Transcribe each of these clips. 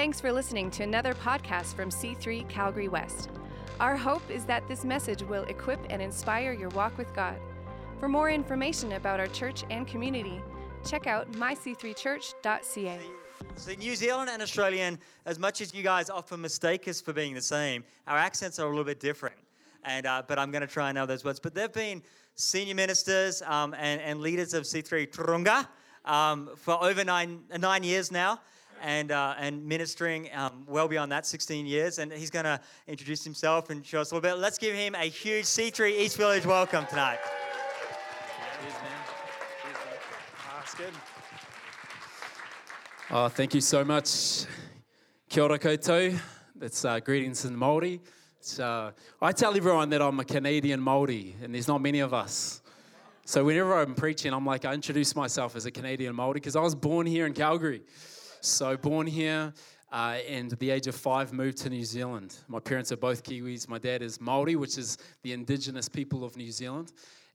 Thanks for listening to another podcast from C3 Calgary West. Our hope is that this message will equip and inspire your walk with God. For more information about our church and community, check out myc3church.ca. See, New Zealand and Australian, as much as you guys often mistake us for being the same, our accents are a little bit different. And, uh, but I'm going to try and know those words. But they've been senior ministers um, and, and leaders of C3 Tauranga um, for over nine, nine years now and, uh, and ministering um, well beyond that, 16 years. And he's going to introduce himself and show us a little bit. Let's give him a huge C3 East Village welcome tonight. Cheers, man. Cheers, man. Ah, that's good. Oh, thank you so much. Kia ora koutou. That's uh, greetings in Māori. It's, uh, I tell everyone that I'm a Canadian Māori, and there's not many of us. So whenever I'm preaching, I'm like, I introduce myself as a Canadian Māori because I was born here in Calgary. So born here, uh, and at the age of five, moved to New Zealand. My parents are both Kiwis. My dad is Maori, which is the indigenous people of New Zealand,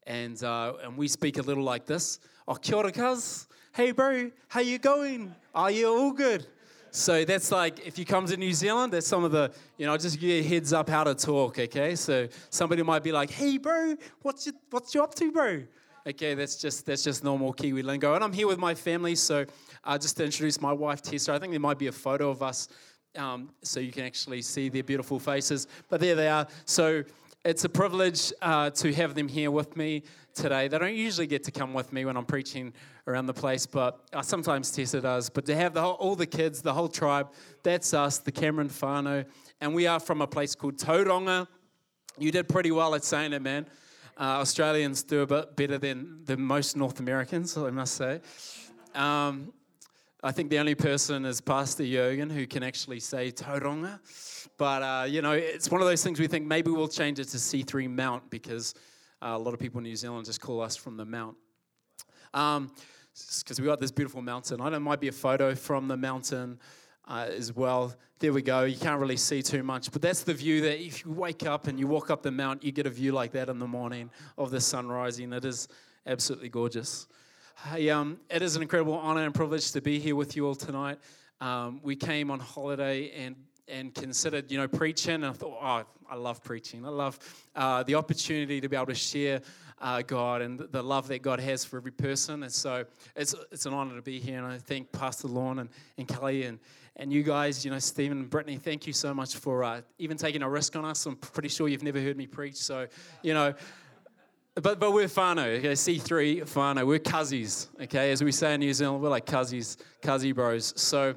and uh, and we speak a little like this. Oh, kia ora, cuz. Hey, bro, how you going? Are you all good? So that's like if you come to New Zealand, that's some of the, you know, just give you a heads up how to talk, okay? So somebody might be like, hey bro, what's you what's you up to, bro? Okay, that's just that's just normal Kiwi lingo. And I'm here with my family, so uh, just to introduce my wife Tessa. I think there might be a photo of us um, so you can actually see their beautiful faces. But there they are. So it's a privilege uh, to have them here with me today. They don't usually get to come with me when I'm preaching around the place, but uh, sometimes Tessa does. But to have the whole, all the kids, the whole tribe, that's us, the Cameron whānau. And we are from a place called Tauranga. You did pretty well at saying it, man. Uh, Australians do a bit better than, than most North Americans, I must say. Um, I think the only person is Pastor Jurgen who can actually say Tauranga. But, uh, you know, it's one of those things we think maybe we'll change it to C3 Mount because uh, a lot of people in New Zealand just call us from the Mount. Um, because we got this beautiful mountain. I know it might be a photo from the mountain uh, as well. There we go. You can't really see too much, but that's the view that if you wake up and you walk up the mount, you get a view like that in the morning of the sun rising. It is absolutely gorgeous. Hey, um, it is an incredible honor and privilege to be here with you all tonight. Um, we came on holiday and and considered, you know, preaching. And I thought, oh, I love preaching. I love uh, the opportunity to be able to share uh, God and the love that God has for every person. And so it's, it's an honor to be here. And I thank Pastor Lorne and, and Kelly and, and you guys, you know, Stephen and Brittany, thank you so much for uh, even taking a risk on us. I'm pretty sure you've never heard me preach. So, you know, but, but we're whānau, okay? C3 whānau. We're cuzzies, okay? As we say in New Zealand, we're like cuzzies, cuzzy bros. So,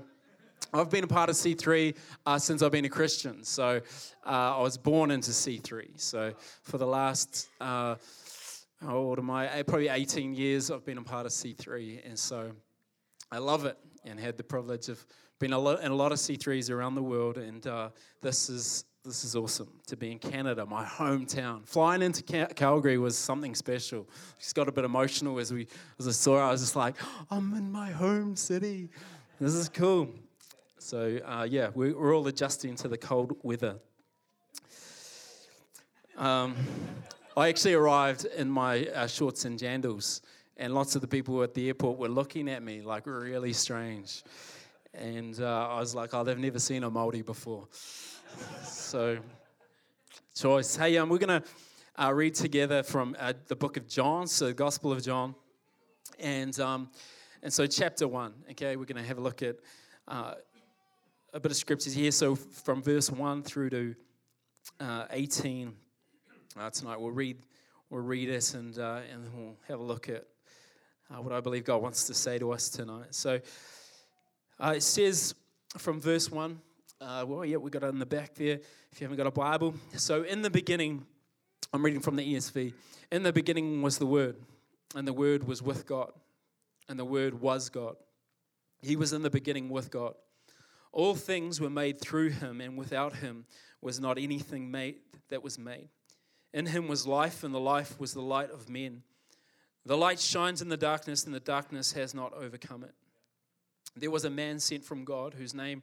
I've been a part of C3 uh, since I've been a Christian. So uh, I was born into C3. So for the last, uh, how old am I? Probably 18 years I've been a part of C3. And so I love it and had the privilege of being a lot, in a lot of C3s around the world. And uh, this is this is awesome to be in Canada, my hometown. Flying into Cal- Calgary was something special. Just got a bit emotional as we as I saw it. I was just like, I'm in my home city. This is cool. So, uh, yeah, we're, we're, all adjusting to the cold weather. Um, I actually arrived in my uh, shorts and jandals, and lots of the people at the airport were looking at me like really strange. And uh, I was like, oh, they've never seen a Māori before. So, choice. Hey, um, we're going to uh, read together from uh, the book of John, so the Gospel of John. And, um, and so, chapter one, okay, we're going to have a look at uh, a bit of scriptures here. So from verse 1 through to uh, 18 uh, tonight, we'll read, we'll read it and, uh, and we'll have a look at what I believe God wants to say to us tonight. So it says from verse 1, uh, well, yeah, we got it in the back there if you haven't got a Bible. So in the beginning, I'm reading from the ESV. In the beginning was the Word, and the Word was with God, and the Word was God. He was in the beginning with God. All things were made through him, and without him was not anything made that was made. In him was life, and the life was the light of men. The light shines in the darkness, and the darkness has not overcome it. There was a man sent from God whose name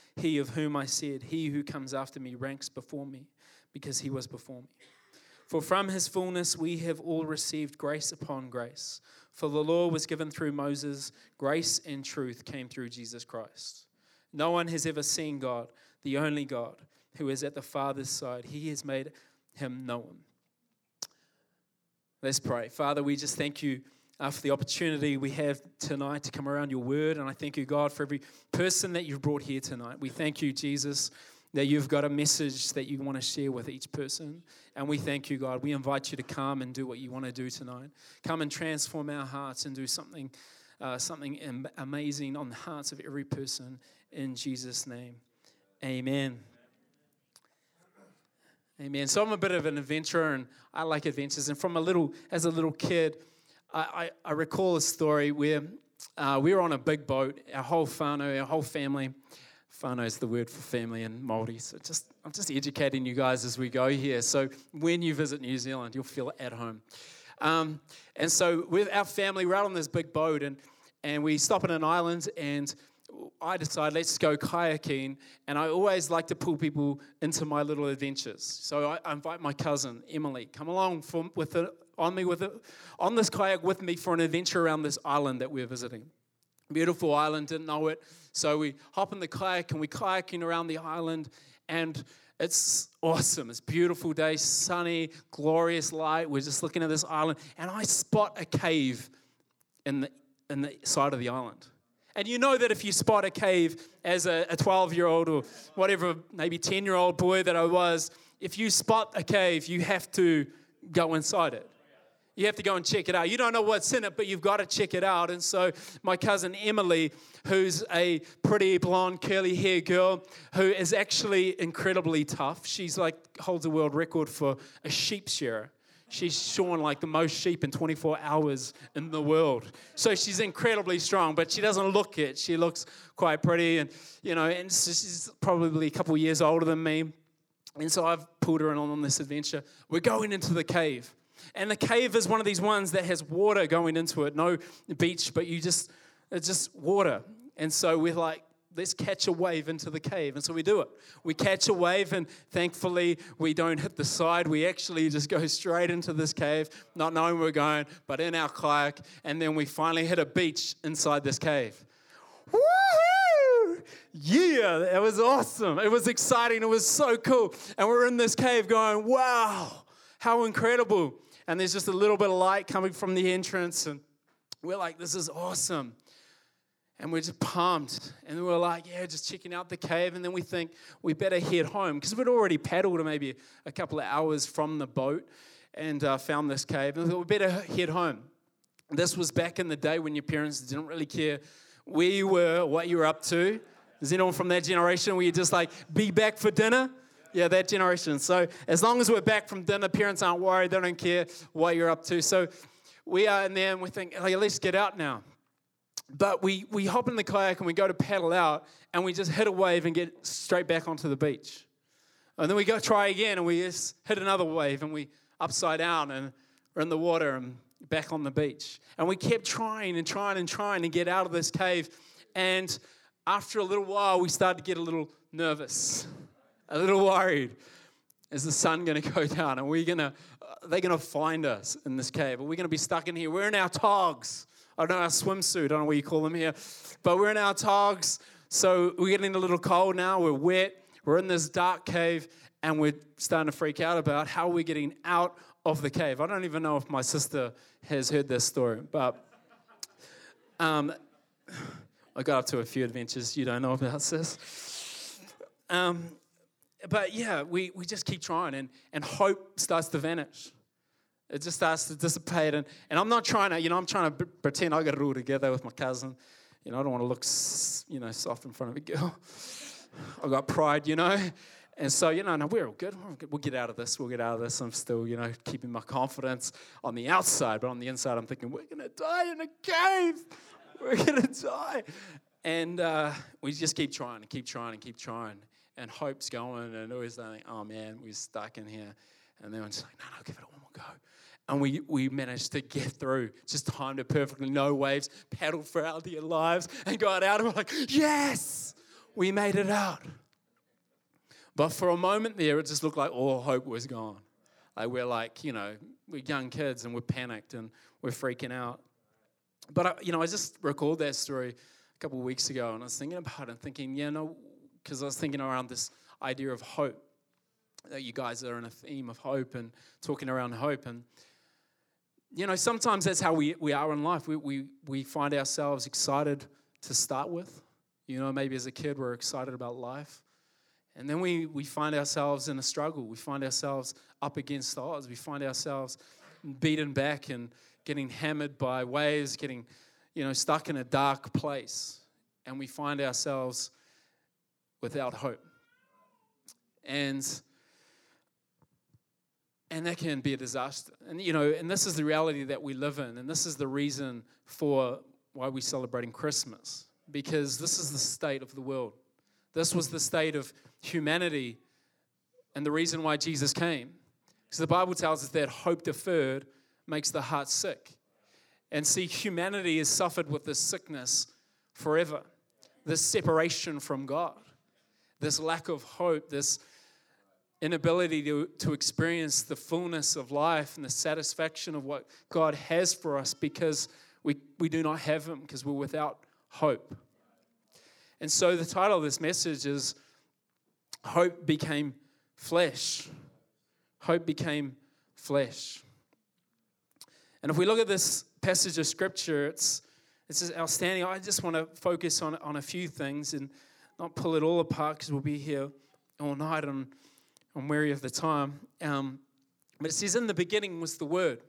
he of whom I said, He who comes after me ranks before me, because he was before me. For from his fullness we have all received grace upon grace. For the law was given through Moses, grace and truth came through Jesus Christ. No one has ever seen God the only God who is at the Father's side. He has made him known. Let's pray. Father, we just thank you uh, for the opportunity we have tonight to come around your word. And I thank you, God, for every person that you've brought here tonight. We thank you, Jesus, that you've got a message that you want to share with each person. And we thank you, God. We invite you to come and do what you want to do tonight. Come and transform our hearts and do something, uh, something amazing on the hearts of every person in Jesus' name. Amen. Amen. So I'm a bit of an adventurer, and I like adventures. And from a little, as a little kid, I, I, recall a story where uh, we were on a big boat, our whole whānau, our whole family. Whānau is the word for family in Māori. So just, I'm just educating you guys as we go here. So when you visit New Zealand, you'll feel at home. Um, and so with our family, we're out on this big boat, and, and we stop at an island, and I decide let's go kayaking, and I always like to pull people into my little adventures. So I, I invite my cousin Emily, come along for, with a, on me with a, on this kayak with me for an adventure around this island that we're visiting. Beautiful island, didn't know it. So we hop in the kayak and we're kayaking around the island, and it's awesome. It's beautiful day, sunny, glorious light. We're just looking at this island, and I spot a cave in the in the side of the island. And you know that if you spot a cave as a 12 year old or whatever, maybe 10 year old boy that I was, if you spot a cave, you have to go inside it. You have to go and check it out. You don't know what's in it, but you've got to check it out. And so, my cousin Emily, who's a pretty blonde, curly hair girl, who is actually incredibly tough, she's like holds a world record for a sheep shearer. She's shorn like the most sheep in 24 hours in the world. So she's incredibly strong, but she doesn't look it. She looks quite pretty, and you know, and she's probably a couple years older than me. And so I've pulled her in on this adventure. We're going into the cave. And the cave is one of these ones that has water going into it. No beach, but you just, it's just water. And so we're like, let's catch a wave into the cave. And so we do it. We catch a wave, and thankfully, we don't hit the side. We actually just go straight into this cave, not knowing we're going, but in our kayak. And then we finally hit a beach inside this cave. Woohoo! Yeah, that was awesome. It was exciting. It was so cool. And we're in this cave going, wow, how incredible. And there's just a little bit of light coming from the entrance. And we're like, this is awesome and we're just pumped. And we are like, yeah, just checking out the cave. And then we think we better head home because we'd already paddled maybe a couple of hours from the boat and uh, found this cave. And we we better head home. This was back in the day when your parents didn't really care where you were, what you were up to. Is anyone from that generation where you just like, be back for dinner? Yeah, that generation. So as long as we're back from dinner, parents aren't worried. They don't care what you're up to. So we are in there and we think, hey, let's get out now. But we, we hop in the kayak and we go to paddle out and we just hit a wave and get straight back onto the beach. And then we go try again and we just hit another wave and we upside down and we're in the water and back on the beach. And we kept trying and trying and trying to get out of this cave. And after a little while, we started to get a little nervous, a little worried. Is the sun going to go down? Are we going to, are they going to find us in this cave? Are we going to be stuck in here? We're in our togs. I don't know, our swimsuit, I don't know what you call them here. But we're in our togs, so we're getting a little cold now, we're wet, we're in this dark cave, and we're starting to freak out about how we're getting out of the cave. I don't even know if my sister has heard this story, but um, I got up to a few adventures you don't know about, sis. Um, but yeah, we, we just keep trying, and, and hope starts to vanish. It just starts to dissipate. And, and I'm not trying to, you know, I'm trying to pretend I got it all together with my cousin. You know, I don't want to look, you know, soft in front of a girl. I got pride, you know. And so, you know, no, we're all good. We'll get out of this. We'll get out of this. I'm still, you know, keeping my confidence on the outside, but on the inside, I'm thinking, we're going to die in a cave. We're going to die. And uh, we just keep trying and keep trying and keep trying. And hope's going. And always like, oh man, we're stuck in here. And then I'm just like, no, no, give it one more go. And we, we managed to get through, just timed it perfectly, no waves, paddled for our dear lives, and got out. And we're like, yes, we made it out. But for a moment there, it just looked like all hope was gone. Like we're like, you know, we're young kids and we're panicked and we're freaking out. But, I, you know, I just recalled that story a couple of weeks ago and I was thinking about it and thinking, yeah, no, because I was thinking around this idea of hope. That you guys are in a theme of hope and talking around hope. And, you know, sometimes that's how we, we are in life. We, we, we find ourselves excited to start with. You know, maybe as a kid, we're excited about life. And then we, we find ourselves in a struggle. We find ourselves up against odds. We find ourselves beaten back and getting hammered by waves, getting, you know, stuck in a dark place. And we find ourselves without hope. And and that can be a disaster. And you know, and this is the reality that we live in, and this is the reason for why we're celebrating Christmas, because this is the state of the world. This was the state of humanity and the reason why Jesus came. Because the Bible tells us that hope deferred makes the heart sick. And see, humanity has suffered with this sickness forever this separation from God, this lack of hope, this inability to, to experience the fullness of life and the satisfaction of what God has for us because we, we do not have Him, because we're without hope. And so the title of this message is Hope Became Flesh. Hope became flesh. And if we look at this passage of scripture, it's, it's just outstanding. I just want to focus on, on a few things and not pull it all apart because we'll be here all night and I'm weary of the time. Um, but it says, In the beginning was the Word.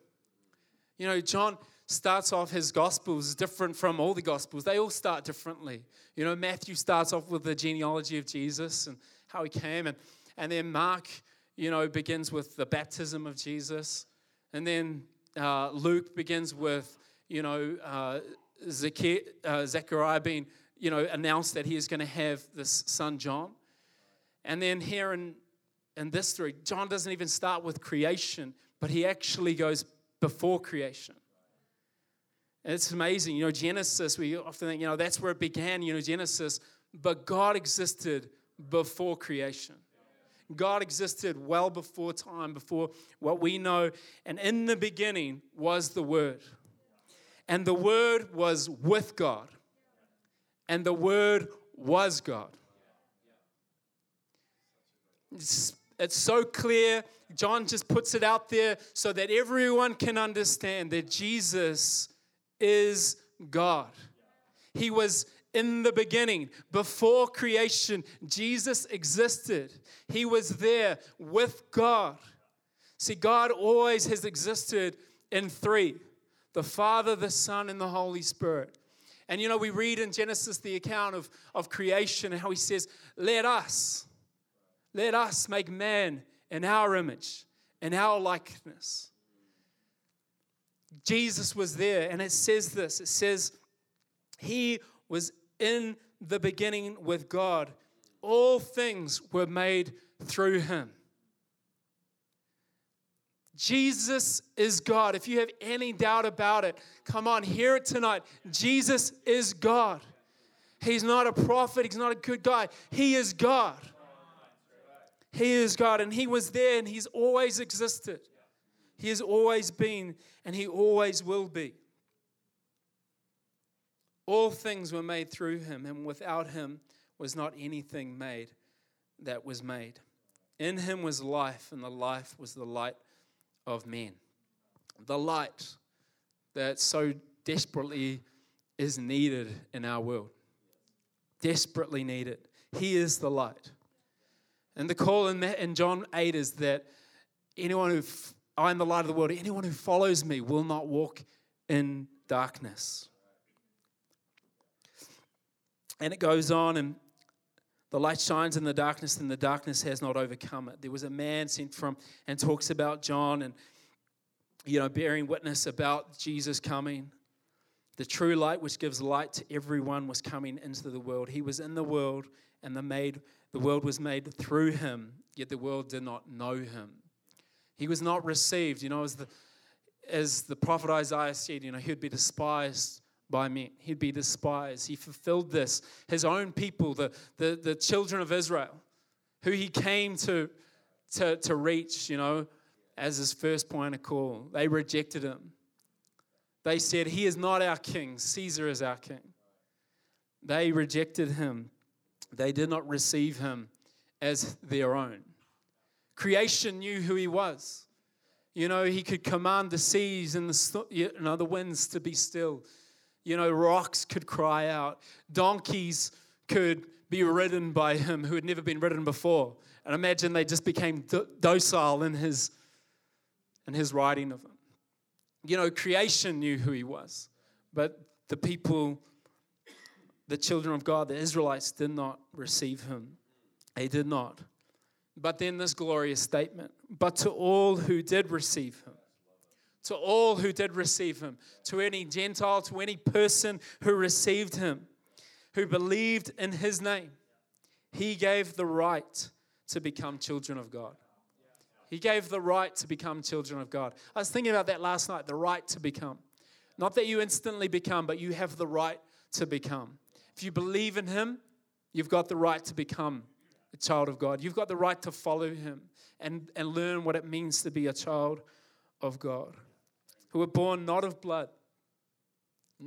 You know, John, starts off his gospels different from all the gospels. They all start differently. You know, Matthew starts off with the genealogy of Jesus and how he came, and, and then Mark, you know, begins with the baptism of Jesus. And then uh, Luke begins with, you know, uh, uh, Zechariah being, you know, announced that he is going to have this son John. And then here in, in this story, John doesn't even start with creation, but he actually goes before creation. And it's amazing. You know, Genesis, we often think, you know, that's where it began, you know, Genesis. But God existed before creation. God existed well before time, before what we know. And in the beginning was the Word. And the Word was with God. And the Word was God. It's, it's so clear. John just puts it out there so that everyone can understand that Jesus is God. He was in the beginning, before creation, Jesus existed. He was there with God. See, God always has existed in three the Father, the Son, and the Holy Spirit. And you know, we read in Genesis the account of, of creation and how he says, Let us, let us make man in our image, in our likeness. Jesus was there, and it says this it says, He was in the beginning with God. All things were made through him. Jesus is God. If you have any doubt about it, come on, hear it tonight. Jesus is God. He's not a prophet, he's not a good guy. He is God. He is God, and He was there and He's always existed. He has always been and He always will be. All things were made through Him, and without Him was not anything made that was made. In Him was life, and the life was the light of men. The light that so desperately is needed in our world. Desperately needed. He is the light. And the call in, that, in John 8 is that anyone who, f- I am the light of the world, anyone who follows me will not walk in darkness. And it goes on, and the light shines in the darkness, and the darkness has not overcome it. There was a man sent from and talks about John and, you know, bearing witness about Jesus coming. The true light, which gives light to everyone, was coming into the world. He was in the world, and the, made, the world was made through him, yet the world did not know him. He was not received. You know, as the, as the prophet Isaiah said, you know, he'd be despised by men. He'd be despised. He fulfilled this. His own people, the, the, the children of Israel, who he came to, to, to reach, you know, as his first point of call, they rejected him. They said, He is not our king, Caesar is our king. They rejected him. They did not receive him as their own. Creation knew who he was. You know, he could command the seas and the, you know, the winds to be still. You know, rocks could cry out. Donkeys could be ridden by him who had never been ridden before. And imagine they just became docile in his, in his riding of them. You know, creation knew who he was, but the people, the children of God, the Israelites, did not receive him. They did not. But then this glorious statement but to all who did receive him, to all who did receive him, to any Gentile, to any person who received him, who believed in his name, he gave the right to become children of God. He gave the right to become children of God. I was thinking about that last night the right to become. Not that you instantly become, but you have the right to become. If you believe in him, you've got the right to become a child of God. You've got the right to follow him and, and learn what it means to be a child of God. Who were born not of blood.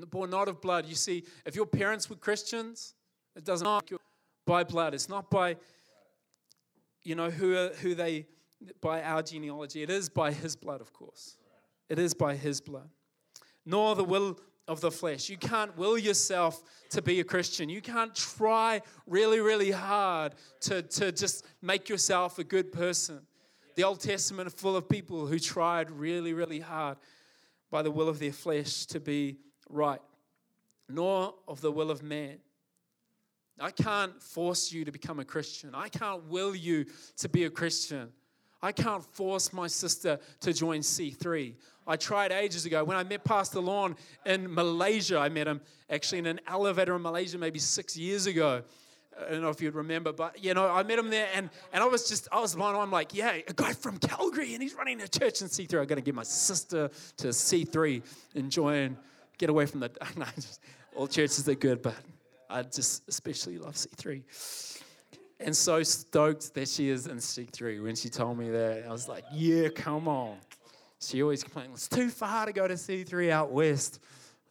Born not of blood. You see, if your parents were Christians, it doesn't matter by blood. It's not by, you know, who, uh, who they, by our genealogy. It is by his blood, of course. It is by his blood. Nor the will of the flesh. You can't will yourself to be a Christian. You can't try really, really hard to, to just make yourself a good person. The Old Testament is full of people who tried really, really hard by the will of their flesh to be right, nor of the will of man. I can't force you to become a Christian. I can't will you to be a Christian. I can't force my sister to join C3. I tried ages ago. When I met Pastor Lorne in Malaysia, I met him actually in an elevator in Malaysia maybe six years ago. I don't know if you'd remember, but you know, I met him there and, and I was just, I was blind. I'm like, yeah, a guy from Calgary and he's running a church in C3. I'm going to get my sister to C3 and join, get away from the, no, just, all churches are good, but I just especially love C3 and so stoked that she is in C3 when she told me that. I was like, yeah, come on. She always complained, it's too far to go to C3 out west.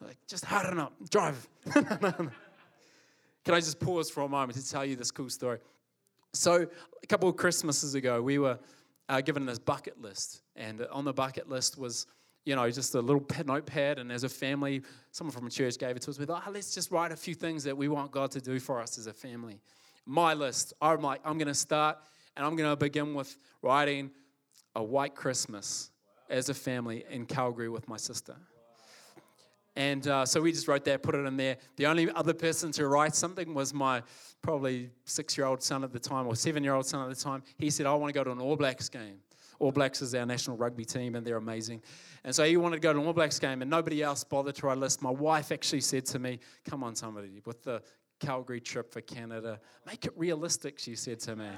Like, just harden up, drive. Can I just pause for a moment to tell you this cool story? So, a couple of Christmases ago, we were uh, given this bucket list, and on the bucket list was, you know, just a little notepad. And as a family, someone from a church gave it to us. We thought, oh, let's just write a few things that we want God to do for us as a family my list. I'm like, I'm going to start and I'm going to begin with writing a white Christmas as a family in Calgary with my sister. And uh, so we just wrote that, put it in there. The only other person to write something was my probably six year old son at the time, or seven year old son at the time. He said, I want to go to an All Blacks game. All Blacks is our national rugby team, and they're amazing. And so he wanted to go to an All Blacks game, and nobody else bothered to write a list. My wife actually said to me, Come on, somebody, with the Calgary trip for Canada. Make it realistic, she said to me.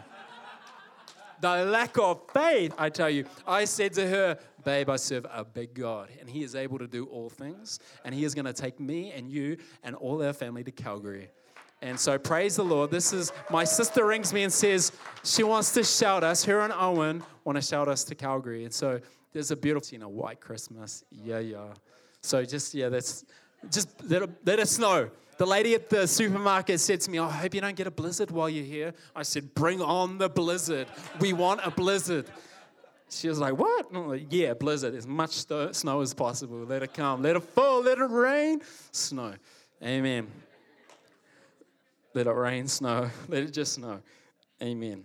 The lack of faith, I tell you. I said to her, Babe, I serve a big God, and He is able to do all things, and He is going to take me and you and all our family to Calgary. And so, praise the Lord. This is my sister rings me and says she wants to shout us. Her and Owen want to shout us to Calgary. And so, there's a beautiful, you know, white Christmas. Yeah, yeah. So, just, yeah, that's just let it, let it snow. The lady at the supermarket said to me, oh, I hope you don't get a blizzard while you're here. I said, Bring on the blizzard. We want a blizzard. She was like, What? Like, yeah, blizzard. As much snow as possible. Let it come. Let it fall. Let it rain. Snow. Amen. Let it rain, snow. Let it just snow. Amen.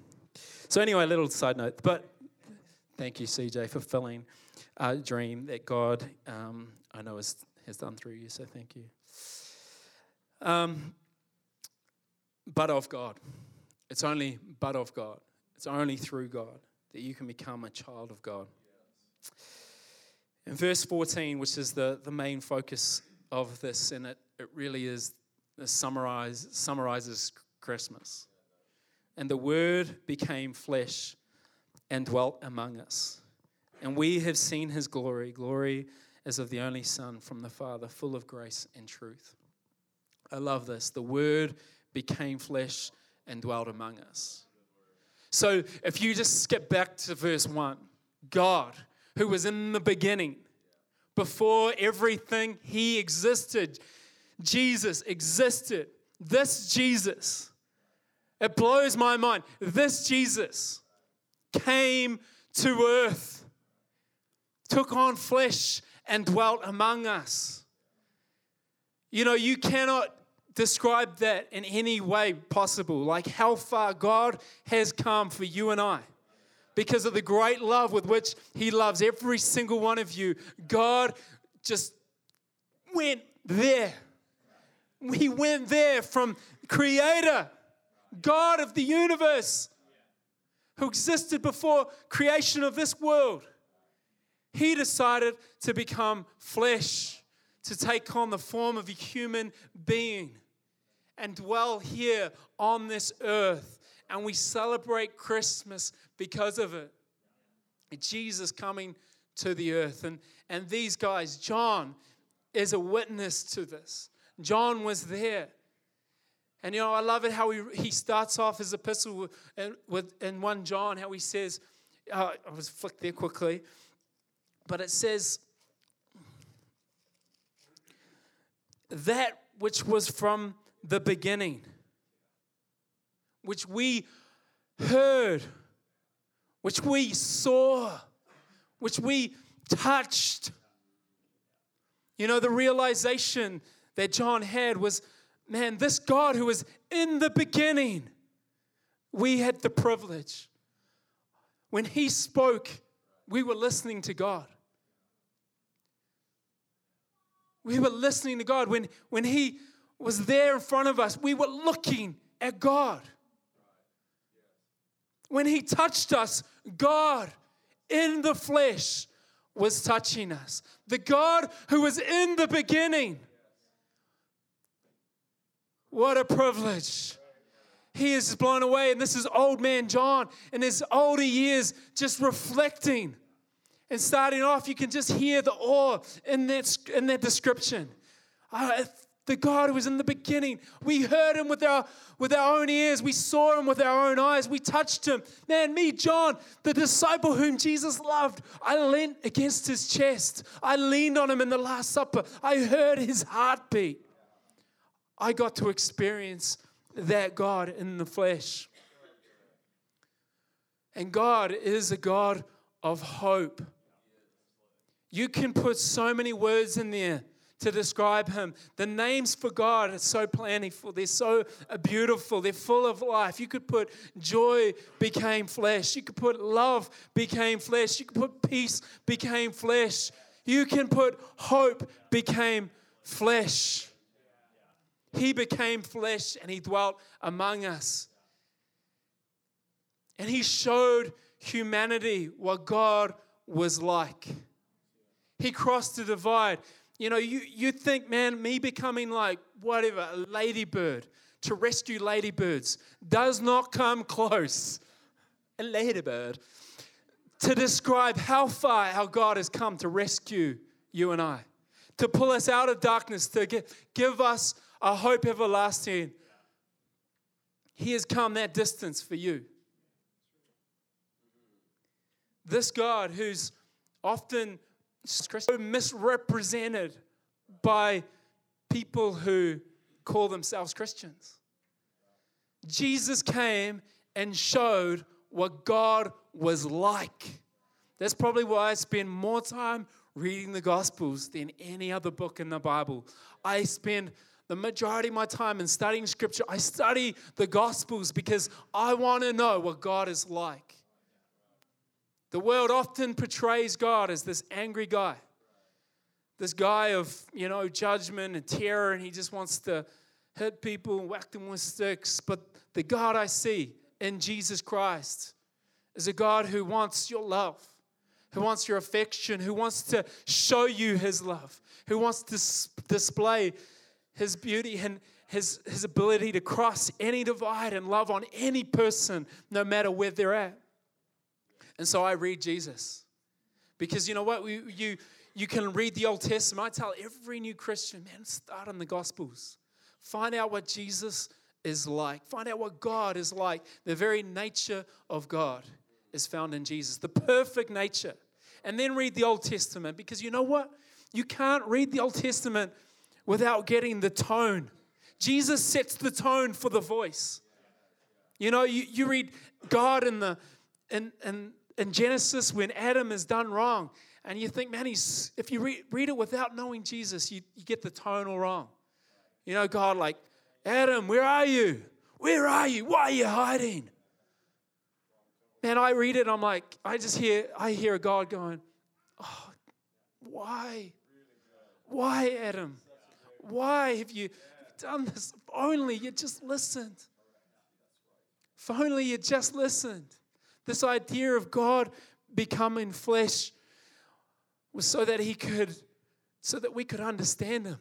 So, anyway, little side note. But thank you, CJ, for filling a dream that God, um, I know, has, has done through you. So, thank you. Um, but of God. It's only but of God. It's only through God that you can become a child of God. In verse 14, which is the, the main focus of this, and it, it really is summarize, summarizes Christmas. And the Word became flesh and dwelt among us. And we have seen his glory, glory as of the only Son from the Father, full of grace and truth. I love this. The Word became flesh and dwelt among us. So if you just skip back to verse 1, God, who was in the beginning, before everything, He existed. Jesus existed. This Jesus, it blows my mind. This Jesus came to earth, took on flesh, and dwelt among us. You know, you cannot describe that in any way possible, like how far God has come for you and I. Because of the great love with which He loves every single one of you, God just went there. He went there from Creator, God of the universe, who existed before creation of this world. He decided to become flesh, to take on the form of a human being and dwell here on this earth. And we celebrate Christmas because of it. Jesus coming to the earth. And, and these guys, John is a witness to this. John was there. And you know, I love it how he, he starts off his epistle with, with, in 1 John, how he says, uh, I was flick there quickly, but it says, that which was from the beginning, which we heard, which we saw, which we touched. You know, the realization that John had was man, this God who was in the beginning, we had the privilege. When he spoke, we were listening to God. We were listening to God. When, when he was there in front of us. We were looking at God. When He touched us, God in the flesh was touching us. The God who was in the beginning. What a privilege. He is blown away, and this is old man John in his older years just reflecting. And starting off, you can just hear the awe in that, in that description. Uh, the God who was in the beginning. We heard him with our, with our own ears. We saw him with our own eyes. We touched him. Man, me, John, the disciple whom Jesus loved, I leaned against his chest. I leaned on him in the Last Supper. I heard his heartbeat. I got to experience that God in the flesh. And God is a God of hope. You can put so many words in there to describe him. The names for God are so plentiful, they're so beautiful, they're full of life. You could put joy became flesh, you could put love became flesh, you could put peace became flesh, you can put hope became flesh. He became flesh and he dwelt among us. And he showed humanity what God was like. He crossed the divide. You know, you, you think, man, me becoming like whatever, a ladybird to rescue ladybirds does not come close. A ladybird. To describe how far our God has come to rescue you and I, to pull us out of darkness, to give, give us a hope everlasting. He has come that distance for you. This God who's often so misrepresented by people who call themselves Christians. Jesus came and showed what God was like. That's probably why I spend more time reading the Gospels than any other book in the Bible. I spend the majority of my time in studying scripture, I study the gospels because I want to know what God is like. The world often portrays God as this angry guy, this guy of, you know, judgment and terror, and he just wants to hit people and whack them with sticks. But the God I see in Jesus Christ is a God who wants your love, who wants your affection, who wants to show you his love, who wants to display his beauty and his, his ability to cross any divide and love on any person, no matter where they're at. And so I read Jesus. Because you know what? We, you, you can read the Old Testament. I tell every new Christian, man, start in the Gospels. Find out what Jesus is like. Find out what God is like. The very nature of God is found in Jesus, the perfect nature. And then read the Old Testament because you know what? You can't read the Old Testament without getting the tone. Jesus sets the tone for the voice. You know, you, you read God in the in, in in Genesis when Adam has done wrong. And you think, man, he's, if you read, read it without knowing Jesus, you, you get the tone all wrong. You know, God, like, Adam, where are you? Where are you? Why are you hiding? Man, I read it, I'm like, I just hear, I hear a God going, oh, why? Why, Adam? Why have you done this? If only you just listened. If only you just listened. This idea of God becoming flesh was so that he could so that we could understand him.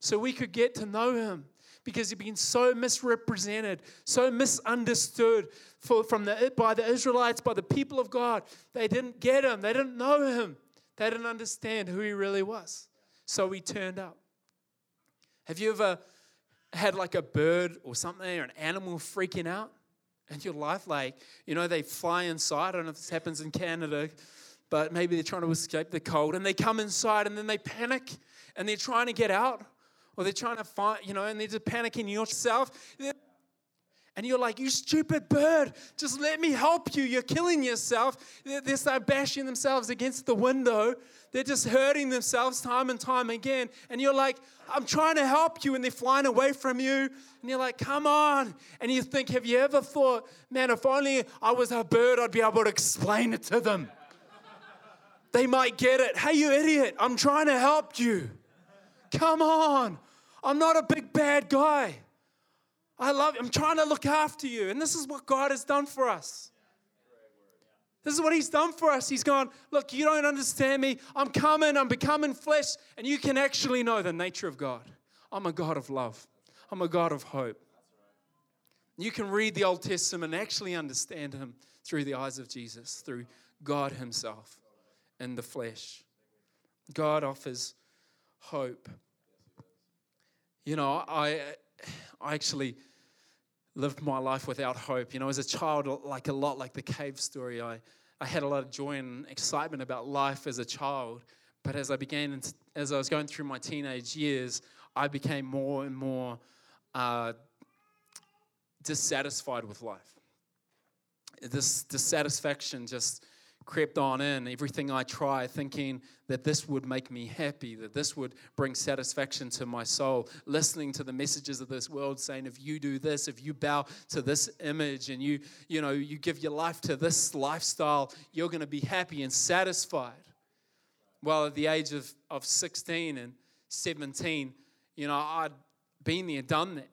So we could get to know him because he'd been so misrepresented, so misunderstood for, from the, by the Israelites, by the people of God. They didn't get him, they didn't know him, they didn't understand who he really was. So he turned up. Have you ever had like a bird or something or an animal freaking out? In your life. Like, you know, they fly inside. I don't know if this happens in Canada, but maybe they're trying to escape the cold and they come inside and then they panic and they're trying to get out or they're trying to find, you know, and they're just panicking yourself. And you're like, you stupid bird, just let me help you. You're killing yourself. They start bashing themselves against the window. They're just hurting themselves time and time again. And you're like, I'm trying to help you. And they're flying away from you. And you're like, come on. And you think, have you ever thought, man, if only I was a bird, I'd be able to explain it to them. they might get it. Hey, you idiot, I'm trying to help you. Come on. I'm not a big bad guy. I love you. I'm trying to look after you. And this is what God has done for us. This is what He's done for us. He's gone, Look, you don't understand me. I'm coming, I'm becoming flesh, and you can actually know the nature of God. I'm a God of love, I'm a God of hope. You can read the Old Testament and actually understand Him through the eyes of Jesus, through God Himself in the flesh. God offers hope. You know, I, I actually lived my life without hope. You know, as a child, like a lot like the cave story, I, I had a lot of joy and excitement about life as a child. But as I began, as I was going through my teenage years, I became more and more uh, dissatisfied with life. This dissatisfaction just crept on in, everything I try, thinking that this would make me happy, that this would bring satisfaction to my soul. Listening to the messages of this world saying, if you do this, if you bow to this image and you, you know, you give your life to this lifestyle, you're going to be happy and satisfied. Well, at the age of, of 16 and 17, you know, I'd been there, done that.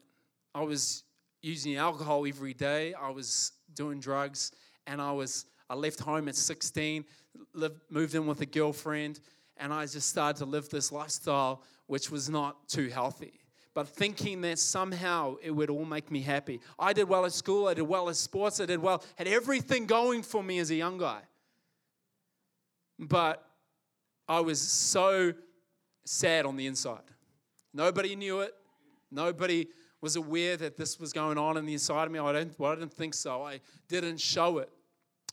I was using alcohol every day. I was doing drugs and I was I left home at 16, lived, moved in with a girlfriend, and I just started to live this lifestyle which was not too healthy. But thinking that somehow it would all make me happy. I did well at school, I did well at sports, I did well, had everything going for me as a young guy. But I was so sad on the inside. Nobody knew it. Nobody was aware that this was going on in the inside of me. I don't, well, I didn't think so. I didn't show it.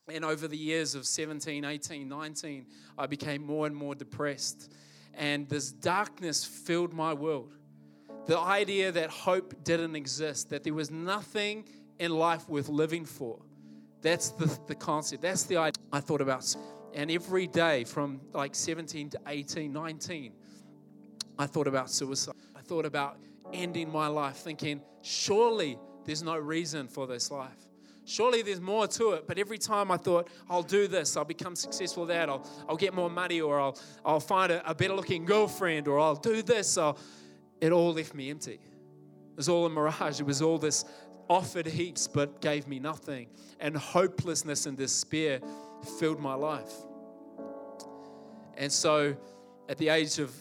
And over the years of 17, 18, 19, I became more and more depressed. And this darkness filled my world. The idea that hope didn't exist, that there was nothing in life worth living for. That's the, the concept. That's the idea I thought about. And every day from like 17 to 18, 19, I thought about suicide. I thought about ending my life, thinking, surely there's no reason for this life. Surely there's more to it. But every time I thought, I'll do this, I'll become successful at that, I'll, I'll get more money, or I'll, I'll find a, a better looking girlfriend, or I'll do this, it all left me empty. It was all a mirage. It was all this offered heaps, but gave me nothing. And hopelessness and despair filled my life. And so at the age of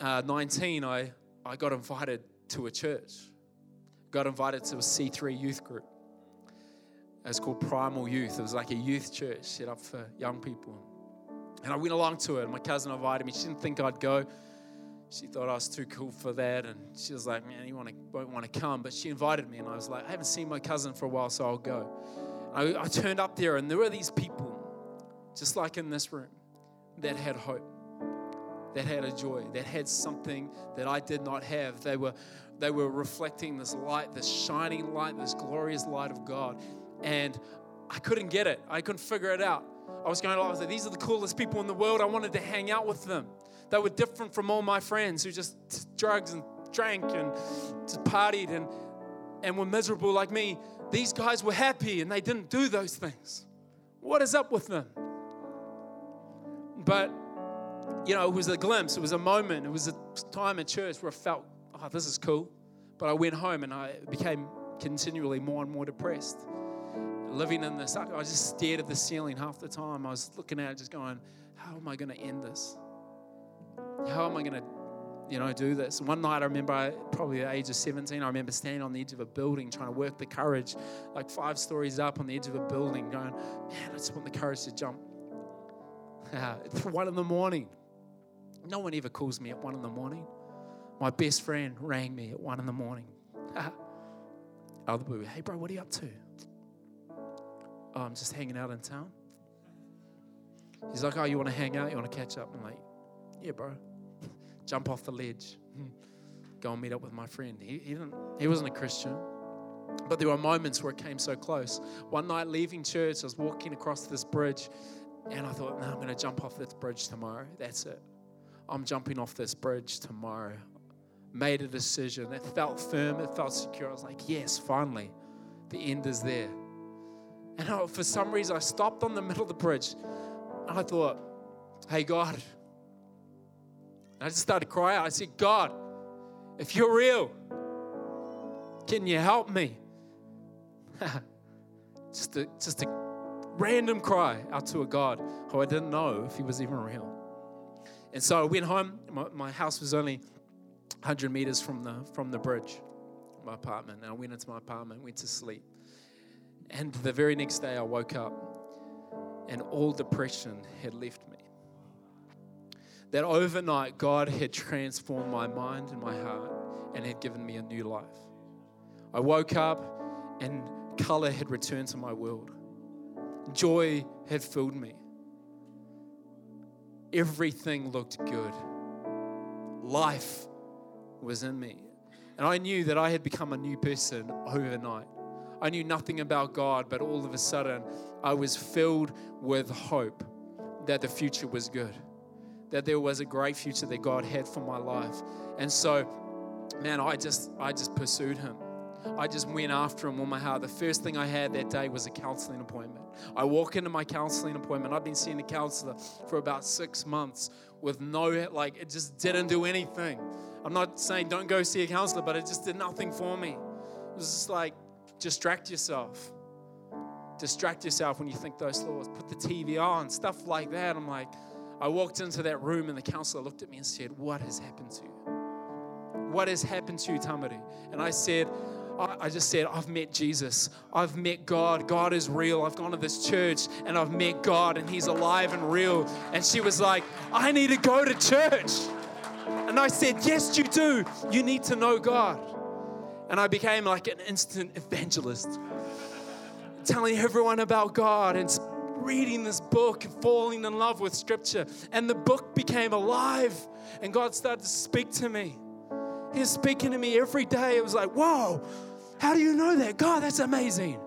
uh, 19, I, I got invited to a church, got invited to a C3 youth group. It's called Primal Youth. It was like a youth church set up for young people. And I went along to it. My cousin invited me. She didn't think I'd go. She thought I was too cool for that. And she was like, man, you want to, won't want to come. But she invited me. And I was like, I haven't seen my cousin for a while, so I'll go. I, I turned up there, and there were these people, just like in this room, that had hope that had a joy, that had something that I did not have. They were, they were reflecting this light, this shining light, this glorious light of God. And I couldn't get it. I couldn't figure it out. I was going, I was like, these are the coolest people in the world. I wanted to hang out with them. They were different from all my friends who just drugs and drank and just partied and, and were miserable like me. These guys were happy and they didn't do those things. What is up with them? But you know, it was a glimpse, it was a moment, it was a time at church where I felt, oh, this is cool. But I went home and I became continually more and more depressed. Living in this, I just stared at the ceiling half the time. I was looking at it, just going, how am I going to end this? How am I going to, you know, do this? One night I remember, I, probably the age of 17, I remember standing on the edge of a building trying to work the courage, like five stories up on the edge of a building, going, man, I just want the courage to jump. it's one in the morning. No one ever calls me at one in the morning. My best friend rang me at one in the morning. Other boo, hey bro, what are you up to? Oh, I'm just hanging out in town. He's like, oh, you want to hang out? You want to catch up? I'm like, yeah, bro. Jump off the ledge. Go and meet up with my friend. He, he, didn't, he wasn't a Christian. But there were moments where it came so close. One night leaving church, I was walking across this bridge and I thought, no, I'm going to jump off this bridge tomorrow. That's it. I'm jumping off this bridge tomorrow. Made a decision. It felt firm, it felt secure. I was like, yes, finally, the end is there. And I, for some reason, I stopped on the middle of the bridge and I thought, hey, God. And I just started to cry out. I said, God, if you're real, can you help me? just, a, just a random cry out to a God who I didn't know if he was even real. And so I went home. My, my house was only 100 meters from the, from the bridge, my apartment. And I went into my apartment, went to sleep. And the very next day, I woke up and all depression had left me. That overnight, God had transformed my mind and my heart and had given me a new life. I woke up and color had returned to my world, joy had filled me everything looked good. Life was in me. And I knew that I had become a new person overnight. I knew nothing about God, but all of a sudden I was filled with hope that the future was good, that there was a great future that God had for my life. And so, man, I just I just pursued him. I just went after him with my heart. The first thing I had that day was a counseling appointment. I walk into my counseling appointment. I've been seeing a counselor for about six months with no, like, it just didn't do anything. I'm not saying don't go see a counselor, but it just did nothing for me. It was just like, distract yourself. Distract yourself when you think those thoughts. Put the TV on, stuff like that. I'm like, I walked into that room and the counselor looked at me and said, What has happened to you? What has happened to you, Tamari? And I said, I just said, I've met Jesus. I've met God. God is real. I've gone to this church and I've met God and He's alive and real. And she was like, I need to go to church. And I said, Yes, you do. You need to know God. And I became like an instant evangelist, telling everyone about God and reading this book and falling in love with Scripture. And the book became alive, and God started to speak to me. He was speaking to me every day. It was like, whoa, how do you know that? God, that's amazing.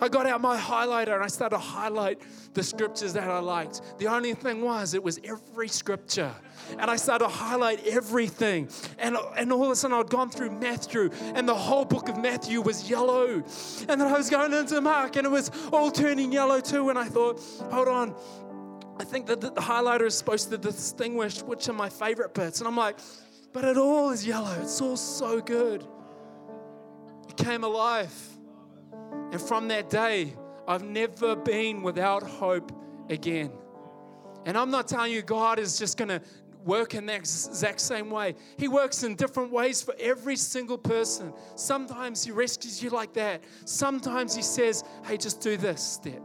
I got out my highlighter and I started to highlight the scriptures that I liked. The only thing was, it was every scripture. And I started to highlight everything. And, and all of a sudden, I'd gone through Matthew, and the whole book of Matthew was yellow. And then I was going into Mark, and it was all turning yellow too. And I thought, hold on, I think that the highlighter is supposed to distinguish which are my favorite bits. And I'm like, but it all is yellow. It's all so good. It came alive. And from that day, I've never been without hope again. And I'm not telling you God is just going to work in that exact same way. He works in different ways for every single person. Sometimes He rescues you like that. Sometimes He says, hey, just do this step.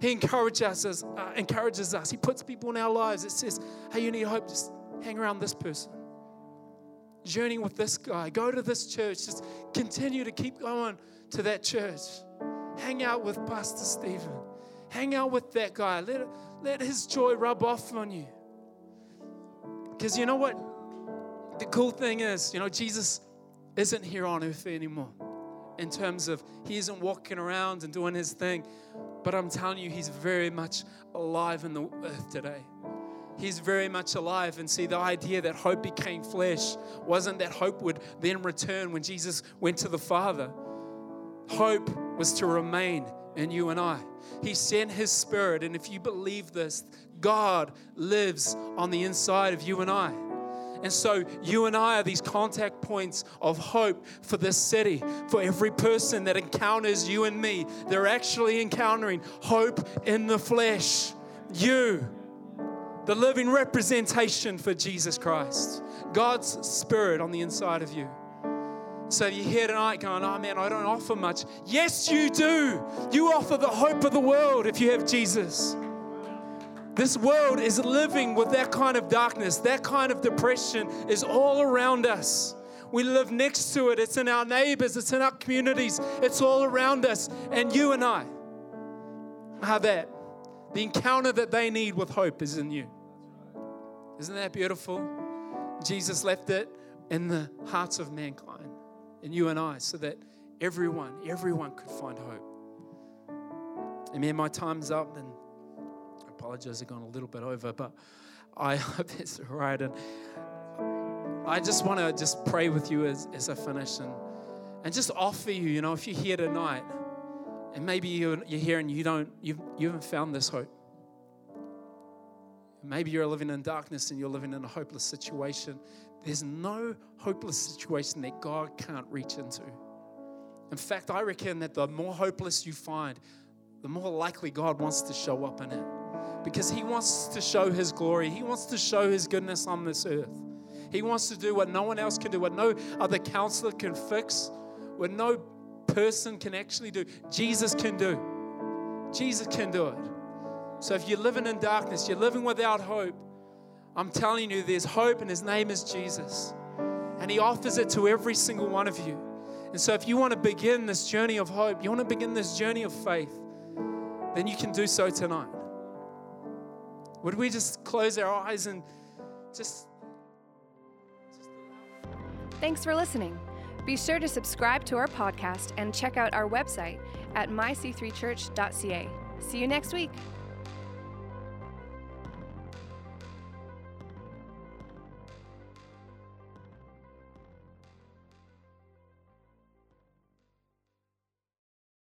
He encourages us, uh, encourages us. He puts people in our lives. It says, hey, you need hope, just hang around this person. Journey with this guy. Go to this church. Just continue to keep going to that church. Hang out with Pastor Stephen. Hang out with that guy. Let, let his joy rub off on you. Because you know what? The cool thing is, you know, Jesus isn't here on earth anymore in terms of he isn't walking around and doing his thing. But I'm telling you, he's very much alive in the earth today. He's very much alive. And see, the idea that hope became flesh wasn't that hope would then return when Jesus went to the Father. Hope was to remain in you and I. He sent His Spirit. And if you believe this, God lives on the inside of you and I. And so you and I are these contact points of hope for this city. For every person that encounters you and me, they're actually encountering hope in the flesh. You, the living representation for Jesus Christ, God's Spirit on the inside of you. So you're here tonight going, oh man, I don't offer much. Yes, you do. You offer the hope of the world if you have Jesus. This world is living with that kind of darkness, that kind of depression is all around us. We live next to it, it's in our neighbors, it's in our communities, it's all around us. And you and I are that. The encounter that they need with hope is in you. Isn't that beautiful? Jesus left it in the hearts of mankind, in you and I, so that everyone, everyone could find hope. Amen. My time's up and I apologize, I've gone a little bit over, but I hope it's all right. And I just want to just pray with you as, as I finish and, and just offer you, you know, if you're here tonight and maybe you're, you're here and you don't, you've, you haven't found this hope. Maybe you're living in darkness and you're living in a hopeless situation. There's no hopeless situation that God can't reach into. In fact, I reckon that the more hopeless you find, the more likely God wants to show up in it because He wants to show His glory. He wants to show His goodness on this earth. He wants to do what no one else can do, what no other counselor can fix, what no person can actually do. Jesus can do. Jesus can do it. So if you're living in darkness, you're living without hope, I'm telling you, there's hope, and His name is Jesus. And He offers it to every single one of you. And so if you want to begin this journey of hope, you want to begin this journey of faith, then you can do so tonight. Would we just close our eyes and just. Thanks for listening. Be sure to subscribe to our podcast and check out our website at myc3church.ca. See you next week.